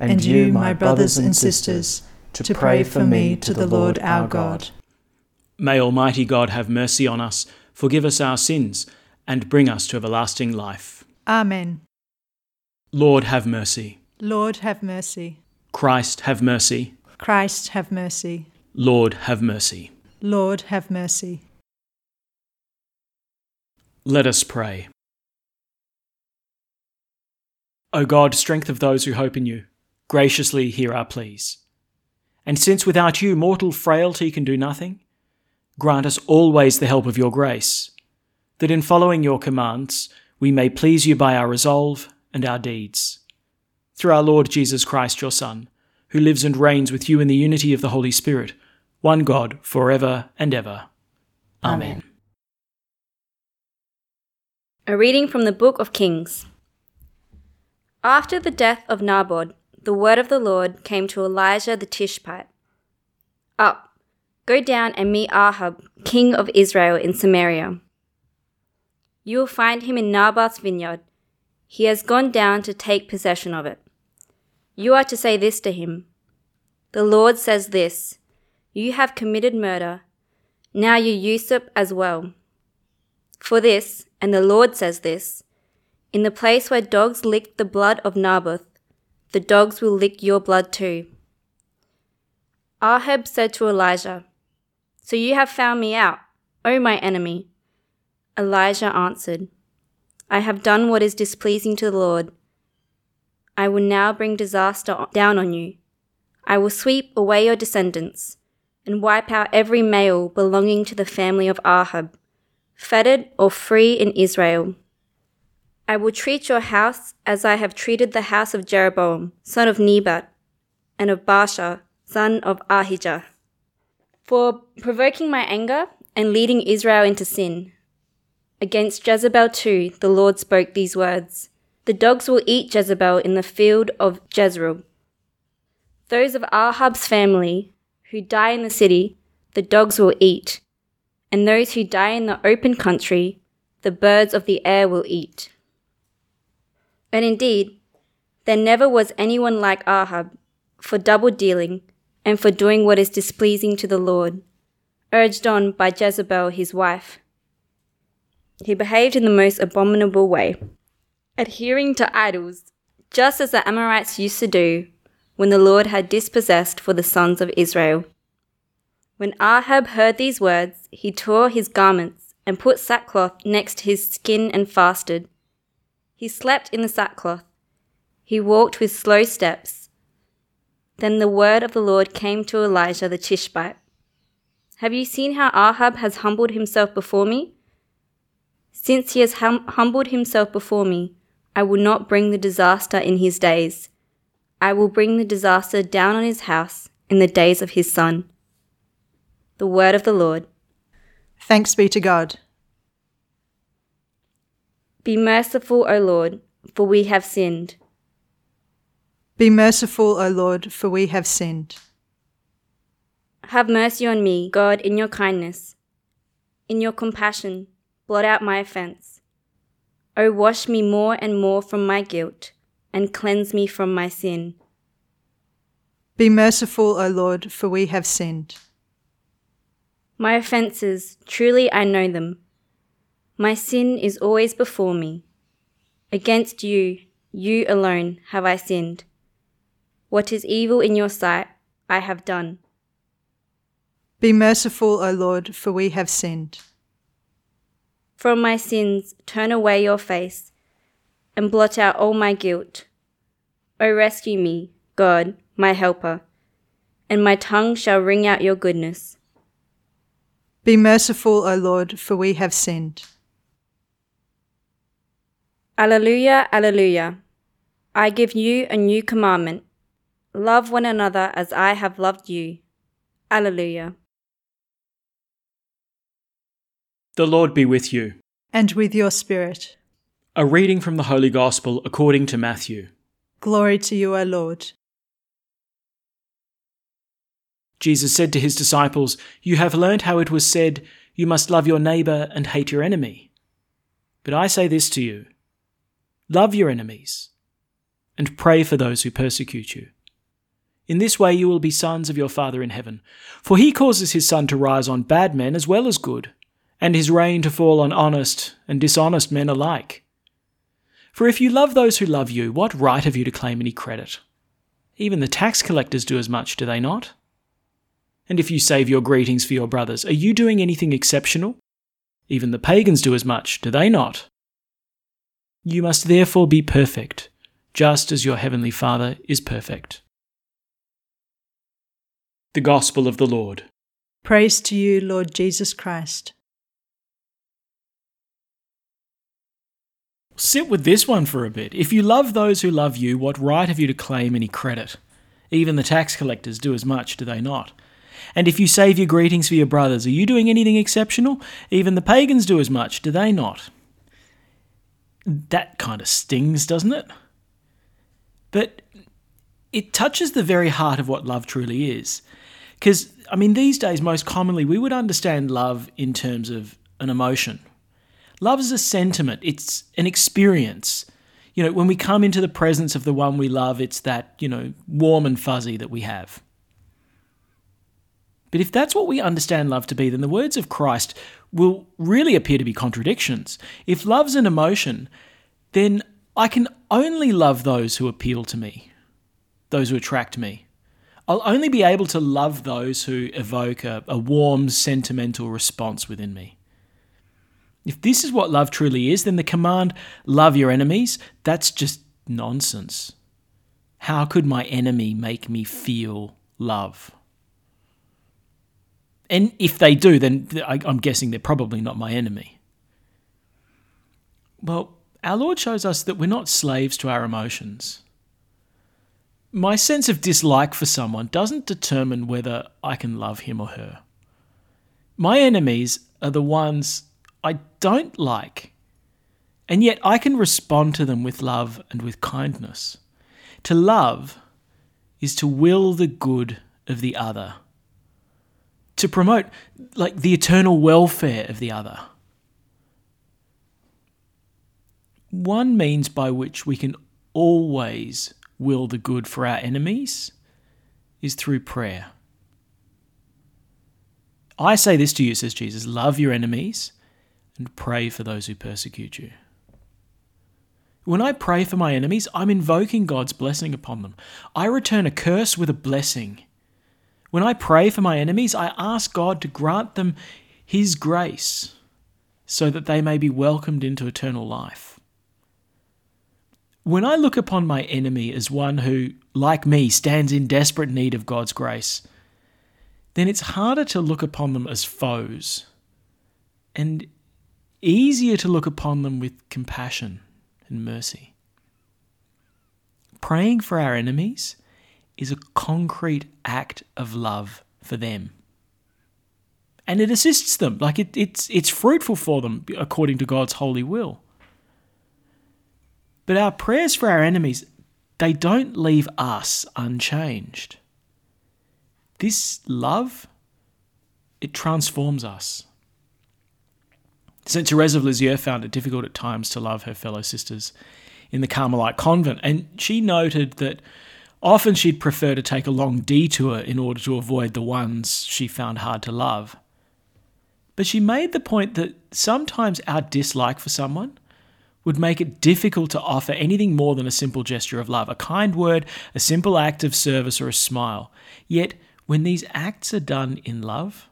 and you, my brothers and sisters, to pray for me to the Lord our God. May Almighty God have mercy on us, forgive us our sins, and bring us to everlasting life. Amen. Lord, have mercy. Lord, have mercy. Christ, have mercy. Christ, have mercy. Lord, have mercy. Lord, have mercy. Let us pray. O God, strength of those who hope in you, graciously hear our pleas. And since without you mortal frailty can do nothing, grant us always the help of your grace, that in following your commands we may please you by our resolve and our deeds. Through our Lord Jesus Christ, your Son, who lives and reigns with you in the unity of the Holy Spirit, one God, for ever and ever. Amen. A reading from the Book of Kings. After the death of Naboth, the word of the Lord came to Elijah the Tishbite Up, go down and meet Ahab, king of Israel, in Samaria. You will find him in Naboth's vineyard. He has gone down to take possession of it. You are to say this to him The Lord says this You have committed murder. Now you usurp as well. For this, and the Lord says this, in the place where dogs licked the blood of Naboth, the dogs will lick your blood too. Ahab said to Elijah, So you have found me out, O my enemy. Elijah answered, I have done what is displeasing to the Lord. I will now bring disaster down on you. I will sweep away your descendants and wipe out every male belonging to the family of Ahab fettered or free in Israel. I will treat your house as I have treated the house of Jeroboam, son of Nebat, and of Baasha, son of Ahijah, for provoking my anger and leading Israel into sin. Against Jezebel too, the Lord spoke these words The dogs will eat Jezebel in the field of Jezreel. Those of Ahab's family who die in the city, the dogs will eat and those who die in the open country, the birds of the air will eat. And indeed, there never was anyone like Ahab for double dealing and for doing what is displeasing to the Lord, urged on by Jezebel his wife. He behaved in the most abominable way, adhering to idols, just as the Amorites used to do when the Lord had dispossessed for the sons of Israel. When Ahab heard these words, he tore his garments and put sackcloth next his skin and fasted. He slept in the sackcloth. He walked with slow steps. Then the word of the Lord came to Elijah the Tishbite Have you seen how Ahab has humbled himself before me? Since he has hum- humbled himself before me, I will not bring the disaster in his days. I will bring the disaster down on his house in the days of his son. The word of the Lord. Thanks be to God. Be merciful, O Lord, for we have sinned. Be merciful, O Lord, for we have sinned. Have mercy on me, God, in your kindness. In your compassion, blot out my offense. O wash me more and more from my guilt, and cleanse me from my sin. Be merciful, O Lord, for we have sinned. My offences, truly I know them. My sin is always before me. Against you, you alone, have I sinned. What is evil in your sight, I have done, Be merciful, O Lord, for we have sinned. From my sins, turn away your face and blot out all my guilt. O rescue me, God, my helper, and my tongue shall ring out your goodness. Be merciful, O Lord, for we have sinned. Alleluia, Alleluia. I give you a new commandment love one another as I have loved you. Alleluia. The Lord be with you. And with your spirit. A reading from the Holy Gospel according to Matthew. Glory to you, O Lord. Jesus said to his disciples, You have learned how it was said, You must love your neighbour and hate your enemy. But I say this to you love your enemies, and pray for those who persecute you. In this way you will be sons of your Father in heaven, for he causes his sun to rise on bad men as well as good, and his rain to fall on honest and dishonest men alike. For if you love those who love you, what right have you to claim any credit? Even the tax collectors do as much, do they not? And if you save your greetings for your brothers, are you doing anything exceptional? Even the pagans do as much, do they not? You must therefore be perfect, just as your heavenly Father is perfect. The Gospel of the Lord. Praise to you, Lord Jesus Christ. Sit with this one for a bit. If you love those who love you, what right have you to claim any credit? Even the tax collectors do as much, do they not? And if you save your greetings for your brothers, are you doing anything exceptional? Even the pagans do as much, do they not? That kind of stings, doesn't it? But it touches the very heart of what love truly is. Because, I mean, these days, most commonly, we would understand love in terms of an emotion. Love is a sentiment, it's an experience. You know, when we come into the presence of the one we love, it's that, you know, warm and fuzzy that we have. But if that's what we understand love to be, then the words of Christ will really appear to be contradictions. If love's an emotion, then I can only love those who appeal to me, those who attract me. I'll only be able to love those who evoke a, a warm, sentimental response within me. If this is what love truly is, then the command, love your enemies, that's just nonsense. How could my enemy make me feel love? And if they do, then I'm guessing they're probably not my enemy. Well, our Lord shows us that we're not slaves to our emotions. My sense of dislike for someone doesn't determine whether I can love him or her. My enemies are the ones I don't like, and yet I can respond to them with love and with kindness. To love is to will the good of the other to promote like the eternal welfare of the other. One means by which we can always will the good for our enemies is through prayer. I say this to you, says Jesus love your enemies and pray for those who persecute you. When I pray for my enemies, I'm invoking God's blessing upon them. I return a curse with a blessing. When I pray for my enemies, I ask God to grant them His grace so that they may be welcomed into eternal life. When I look upon my enemy as one who, like me, stands in desperate need of God's grace, then it's harder to look upon them as foes and easier to look upon them with compassion and mercy. Praying for our enemies is a concrete act of love for them. And it assists them, like it, it's, it's fruitful for them according to God's holy will. But our prayers for our enemies, they don't leave us unchanged. This love, it transforms us. St. Therese of Lisieux found it difficult at times to love her fellow sisters in the Carmelite convent, and she noted that Often she'd prefer to take a long detour in order to avoid the ones she found hard to love. But she made the point that sometimes our dislike for someone would make it difficult to offer anything more than a simple gesture of love, a kind word, a simple act of service, or a smile. Yet, when these acts are done in love,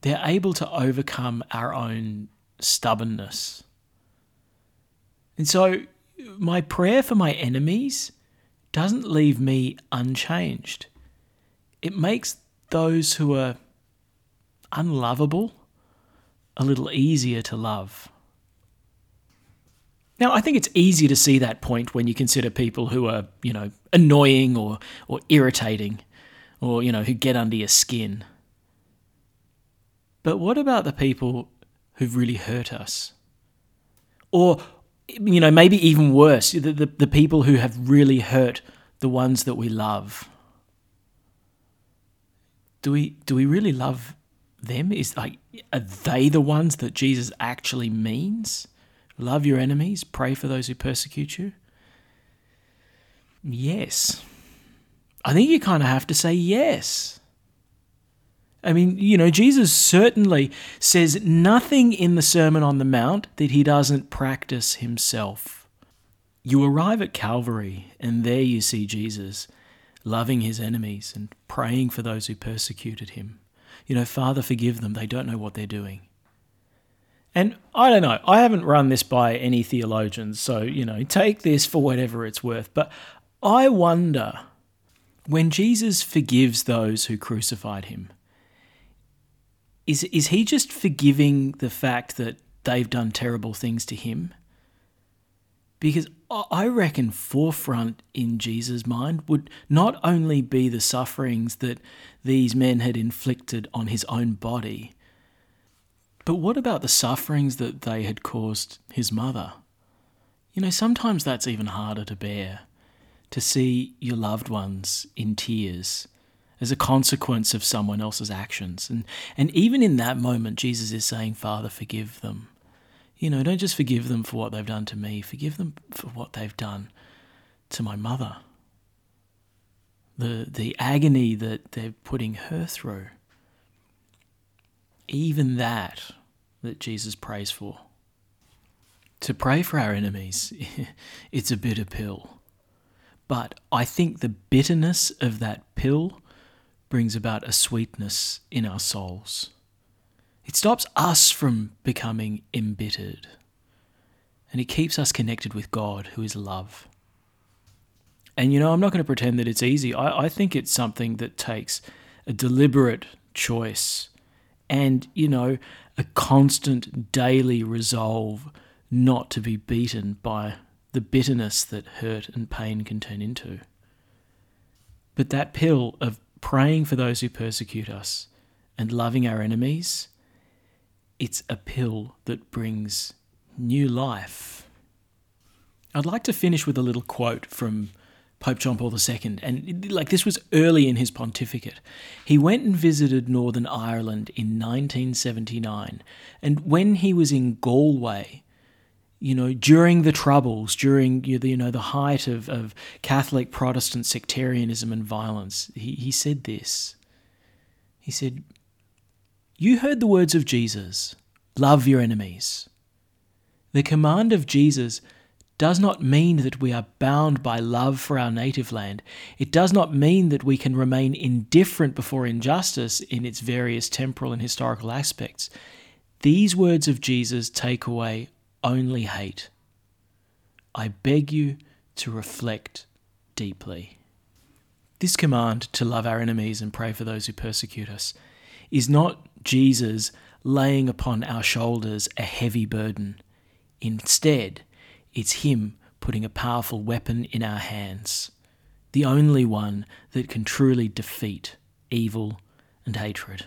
they're able to overcome our own stubbornness. And so, my prayer for my enemies doesn't leave me unchanged. It makes those who are unlovable a little easier to love. Now, I think it's easy to see that point when you consider people who are, you know, annoying or, or irritating or, you know, who get under your skin. But what about the people who've really hurt us? Or, you know, maybe even worse, the, the, the people who have really hurt the ones that we love. Do we do we really love them? Is like are they the ones that Jesus actually means? Love your enemies, pray for those who persecute you? Yes. I think you kind of have to say yes. I mean, you know, Jesus certainly says nothing in the Sermon on the Mount that he doesn't practice himself. You arrive at Calvary, and there you see Jesus loving his enemies and praying for those who persecuted him. You know, Father, forgive them, they don't know what they're doing. And I don't know, I haven't run this by any theologians, so, you know, take this for whatever it's worth. But I wonder when Jesus forgives those who crucified him, is, is he just forgiving the fact that they've done terrible things to him? Because I reckon forefront in Jesus' mind would not only be the sufferings that these men had inflicted on his own body, but what about the sufferings that they had caused his mother? You know, sometimes that's even harder to bear to see your loved ones in tears as a consequence of someone else's actions. And, and even in that moment, Jesus is saying, Father, forgive them. You know, don't just forgive them for what they've done to me, forgive them for what they've done to my mother. The, the agony that they're putting her through. Even that that Jesus prays for. To pray for our enemies, it's a bitter pill. But I think the bitterness of that pill brings about a sweetness in our souls. It stops us from becoming embittered, and it keeps us connected with God, who is love. And you know, I'm not going to pretend that it's easy. I, I think it's something that takes a deliberate choice and, you know, a constant daily resolve not to be beaten by the bitterness that hurt and pain can turn into. But that pill of praying for those who persecute us and loving our enemies, it's a pill that brings new life. I'd like to finish with a little quote from Pope John Paul II, and like this was early in his pontificate. He went and visited Northern Ireland in 1979, and when he was in Galway, you know, during the Troubles, during you know the height of, of Catholic Protestant sectarianism and violence, he, he said this. He said, You heard the words of Jesus love your enemies. The command of Jesus does not mean that we are bound by love for our native land. It does not mean that we can remain indifferent before injustice in its various temporal and historical aspects. These words of Jesus take away only hate. I beg you to reflect deeply. This command to love our enemies and pray for those who persecute us is not Jesus laying upon our shoulders a heavy burden. Instead, it's Him putting a powerful weapon in our hands, the only one that can truly defeat evil and hatred.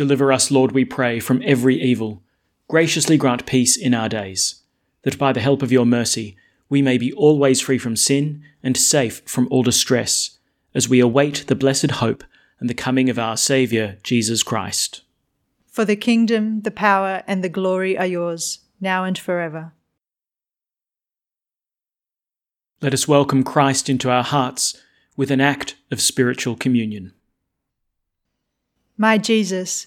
Deliver us, Lord, we pray, from every evil. Graciously grant peace in our days, that by the help of your mercy we may be always free from sin and safe from all distress, as we await the blessed hope and the coming of our Saviour, Jesus Christ. For the kingdom, the power, and the glory are yours, now and forever. Let us welcome Christ into our hearts with an act of spiritual communion. My Jesus,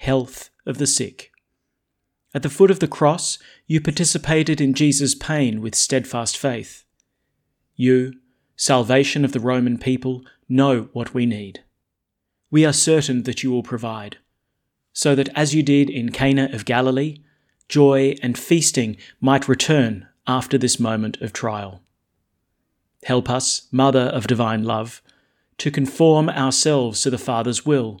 health of the sick at the foot of the cross, you participated in Jesus' pain with steadfast faith. You, salvation of the Roman people, know what we need. We are certain that you will provide, so that as you did in Cana of Galilee, joy and feasting might return after this moment of trial. Help us, Mother of Divine Love, to conform ourselves to the Father's will